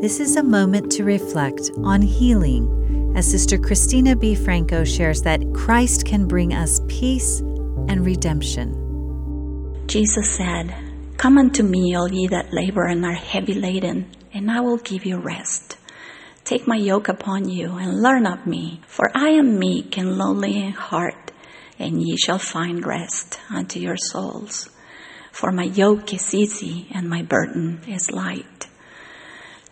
This is a moment to reflect on healing as Sister Cristina B. Franco shares that Christ can bring us peace and redemption. Jesus said, Come unto me, all ye that labor and are heavy laden, and I will give you rest. Take my yoke upon you and learn of me, for I am meek and lowly in heart, and ye shall find rest unto your souls. For my yoke is easy and my burden is light.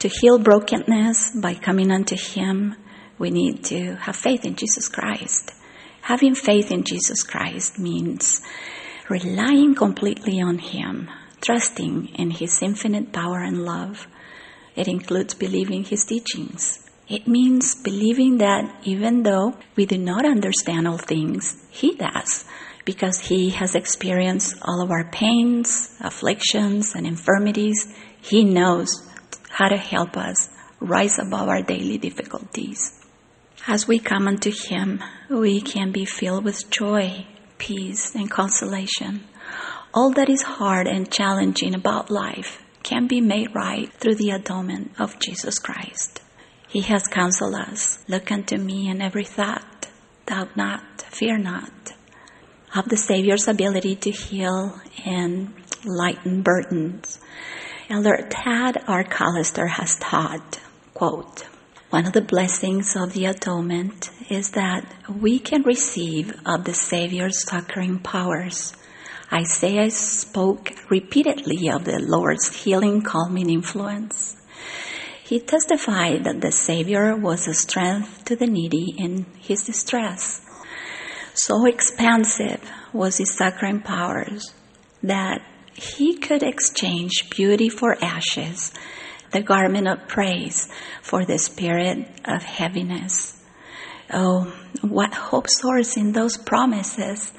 To heal brokenness by coming unto Him, we need to have faith in Jesus Christ. Having faith in Jesus Christ means relying completely on Him, trusting in His infinite power and love. It includes believing His teachings. It means believing that even though we do not understand all things, He does, because He has experienced all of our pains, afflictions, and infirmities. He knows how to help us rise above our daily difficulties. As we come unto Him, we can be filled with joy, peace, and consolation. All that is hard and challenging about life can be made right through the atonement of Jesus Christ. He has counseled us Look unto me in every thought, doubt not, fear not. Of the Savior's ability to heal and lighten burdens, Elder Tad R. Callister has taught, quote, one of the blessings of the atonement is that we can receive of the Savior's succoring powers. Isaiah spoke repeatedly of the Lord's healing, calming influence. He testified that the Savior was a strength to the needy in his distress. So expansive was his succoring powers that he could exchange beauty for ashes the garment of praise for the spirit of heaviness. Oh, what hope soars in those promises.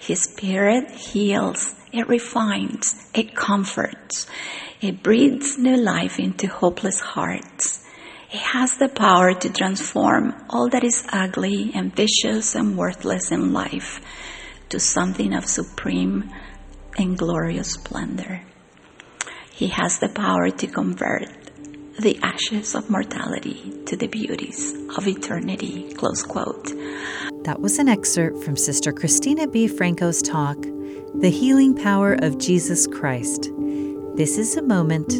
His spirit heals, it refines, it comforts, it breathes new life into hopeless hearts. It has the power to transform all that is ugly and vicious and worthless in life to something of supreme and glorious splendor. He has the power to convert the ashes of mortality to the beauties of eternity. Close quote. That was an excerpt from Sister Cristina B. Franco's talk, The Healing Power of Jesus Christ. This is a moment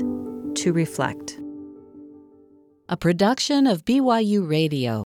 to reflect. A production of BYU Radio.